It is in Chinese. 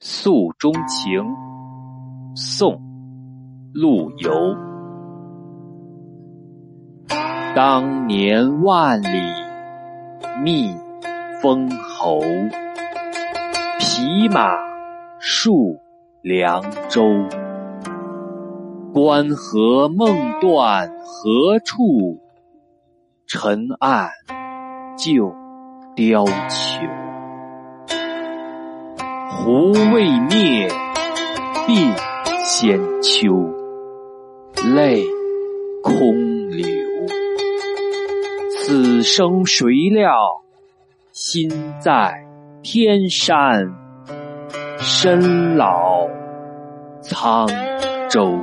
诉衷情，宋·陆游。当年万里觅封侯，匹马戍梁州。关河梦断何处？尘岸旧貂裘。胡未灭，鬓先秋，泪空流。此生谁料，心在天山，身老沧州。